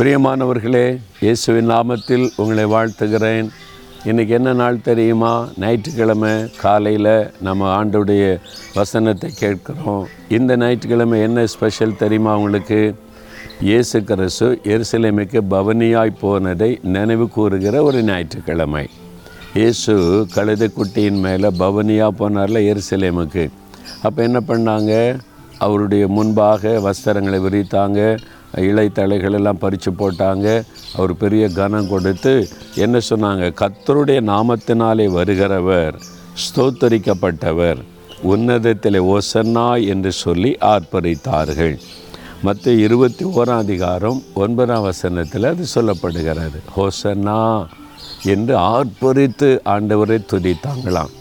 பிரியமானவர்களே இயேசுவின் நாமத்தில் உங்களை வாழ்த்துகிறேன். இன்றைக்கி என்ன நாள் தெரியுமா? ஞாயிற்றுக்கிழமை காலையில் நம்ம ஆண்டுடைய வசனத்தை கேட்குறோம். இந்த ஞாயிற்றுக்கிழமை என்ன ஸ்பெஷல் தெரியுமா உங்களுக்கு? இயேசு கிறிஸ்து எருசலேமுக்கு பவனியாய் போனதை நினைவு கூறுகிற ஒரு ஞாயிற்றுக்கிழமை. இயேசு கழுதைக்குட்டியின் மேலே பவனியாக போனார்ல எருசலேமுக்கு. அப்போ என்ன பண்ணாங்க? அவருடைய முன்பாக வஸ்திரங்களை விரித்தாங்க. இலைத்தலைகள் எல்லாம் பறித்து போட்டாங்க. அவர் பெரிய கனம் கொடுத்து என்ன சொன்னாங்க? கத்தருடைய நாமத்தினாலே வருகிறவர் ஸ்தோத்தரிக்கப்பட்டவர் உன்னதத்தில் ஓசன்னா என்று சொல்லி ஆர்ப்பரித்தார்கள். மற்ற இருபத்தி ஓராம் அதிகாரம் ஒன்பதாம் வசனத்தில் அது சொல்லப்படுகிறது. ஹோசன்னா என்று ஆர்ப்பரித்து ஆண்டவரை துதித்தாங்களாம்.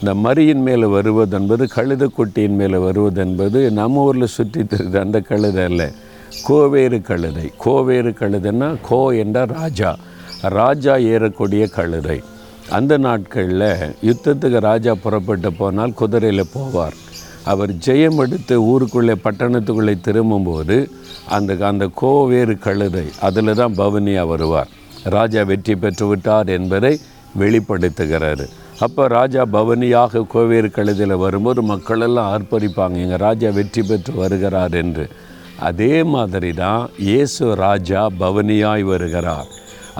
இந்த மரியின் மேலே வருவதென்பது கழுத குட்டியின் மேலே வருவதென்பது நம்ம ஊரில் சுற்றி திருது அந்த கழுதை அல்ல. கோவேறு கழுதை. கோவேறு கழுதைன்னா கோ என்ற ராஜா. ராஜா ஏறக்கூடிய கழுதை. அந்த நாட்களில் யுத்தத்துக்கு ராஜா புறப்பட்டு போனால் குதிரையில் போவார். அவர் ஜெயம் எடுத்து ஊருக்குள்ளே பட்டணத்துக்குள்ளே திரும்பும்போது அந்த அந்த கோவேறு கழுதை அதில் தான் பவனியாக வருவார். ராஜா வெற்றி பெற்று விட்டார் என்பதை வெளிப்படுத்துகிறாரு. அப்போ ராஜா பவனியாக கோவேறு கழுதையில் வரும்போது மக்களெல்லாம் ஆர்ப்பரிப்பாங்க எங்கள் ராஜா வெற்றி பெற்று வருகிறார் என்று. அதே மாதிரி தான் இயேசு ராஜா பவனியாய் வருகிறார்.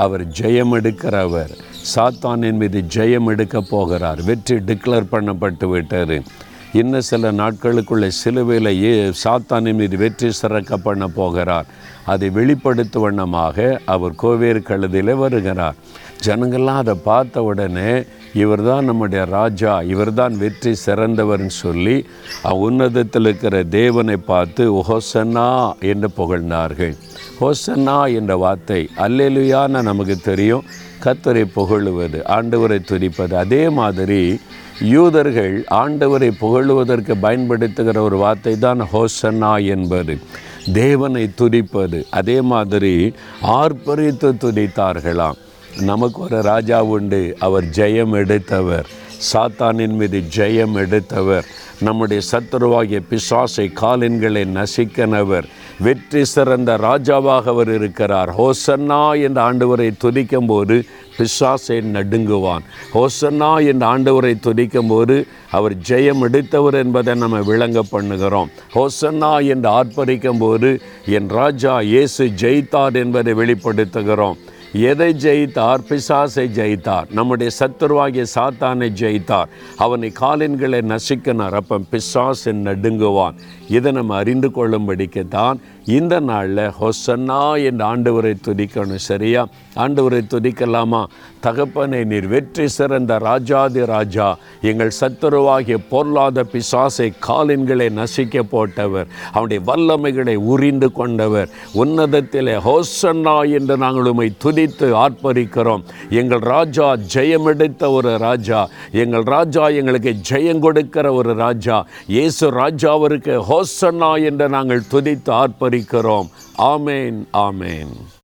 அவர் ஜெயம் எடுக்கிறவர் சாத்தானின் மீது ஜெயம் எடுக்க போகிறார். வெற்றி டிக்ளேர் பண்ணப்பட்டு விட்டார் இன்னும் சில நாட்களுக்குள்ளே சிலுவையில் ஏ சாத்தானின் மீது வெற்றி சிறக்க பண்ண போகிறார். அதை வெளிப்படுத்தும் வண்ணமாக அவர் கோவேறு கழுதியில் வருகிறார். ஜனங்கள்லாம் அதை பார்த்த உடனே இவர் தான் நம்முடைய ராஜா இவர் தான் வெற்றி சிறந்தவர்னு சொல்லி உன்னதத்தில் இருக்கிற தேவனை பார்த்து ஹோசன்னா என்று புகழ்ந்தார்கள். ஹோசன்னா என்ற வார்த்தை அல்லெலுயான நமக்கு தெரியும். கத்தரை புகழுவது ஆண்டவரை துதிப்பது அதே மாதிரி யூதர்கள் ஆண்டவரை புகழுவதற்கு பயன்படுத்துகிற ஒரு வார்த்தை தான் ஹோசன்னா என்பது. தேவனை துதிப்பது அதே மாதிரி ஆர்ப்பரித்து துதித்தார்களாம். நமக்கு ஒரு ராஜா உண்டு. அவர் ஜெயம் எடுத்தவர். சாத்தானின் மீது ஜெயம் எடுத்தவர். நம்முடைய சத்துருவாகிய பிசாசை காலின்களை நசிக்கனவர் வெற்றி சிறந்த ராஜாவாக அவர் இருக்கிறார். ஹோசன்னா என்ற ஆண்டவரை துதிக்கும் போது பிசாசை நடுங்குவான். ஹோசன்னா என்ற ஆண்டவரை துதிக்கும் போது அவர் ஜெயம் எடுத்தவர் என்பதை நம்ம விளங்க பண்ணுகிறோம். ஹோசன்னா என்று ஆர்ப்பரிக்கும் போது என் ராஜா இயேசு ஜெயித்தார் என்பதை வெளிப்படுத்துகிறோம். எதை ஜெயித்தார்? பிசாசை ஜெயித்தார். நம்முடைய சத்துருவாகிய சாத்தானை ஜெயித்தார். அவனை காலின்களை நசிக்கினார். அப்போ பிசாசை நடுங்குவான். இதை நம்ம அறிந்து கொள்ளும்படிக்கு தான் இந்த நாளில் ஹொசன்னா என்ற ஆண்டவரை துதிக்கணும். சரியா? ஆண்டவரை துதிக்கலாமா? தகப்பனை நீர் வெற்றி சிறந்த ராஜாதி ராஜா. எங்கள் சத்துருவாகிய பொருளாத பிசாசை காலின்களை நசிக்க போட்டவர். அவனுடைய வல்லமைகளை உரிந்து கொண்டவர். உன்னதத்திலே ஹோசன்னா என்று நாங்கள் துதி துதித்து ஆர்ப்பரிக்கிறோம். எங்கள் ராஜா ஜெயமெடுத்த ஒரு ராஜா. எங்கள் ராஜா எங்களுக்கு ஜெயம் கொடுக்கிற ஒரு ராஜா. இயேசு ராஜாவிற்கு ஹோசன்னா என்று நாங்கள் துதித்து ஆர்ப்பரிக்கிறோம். ஆமேன் ஆமேன்.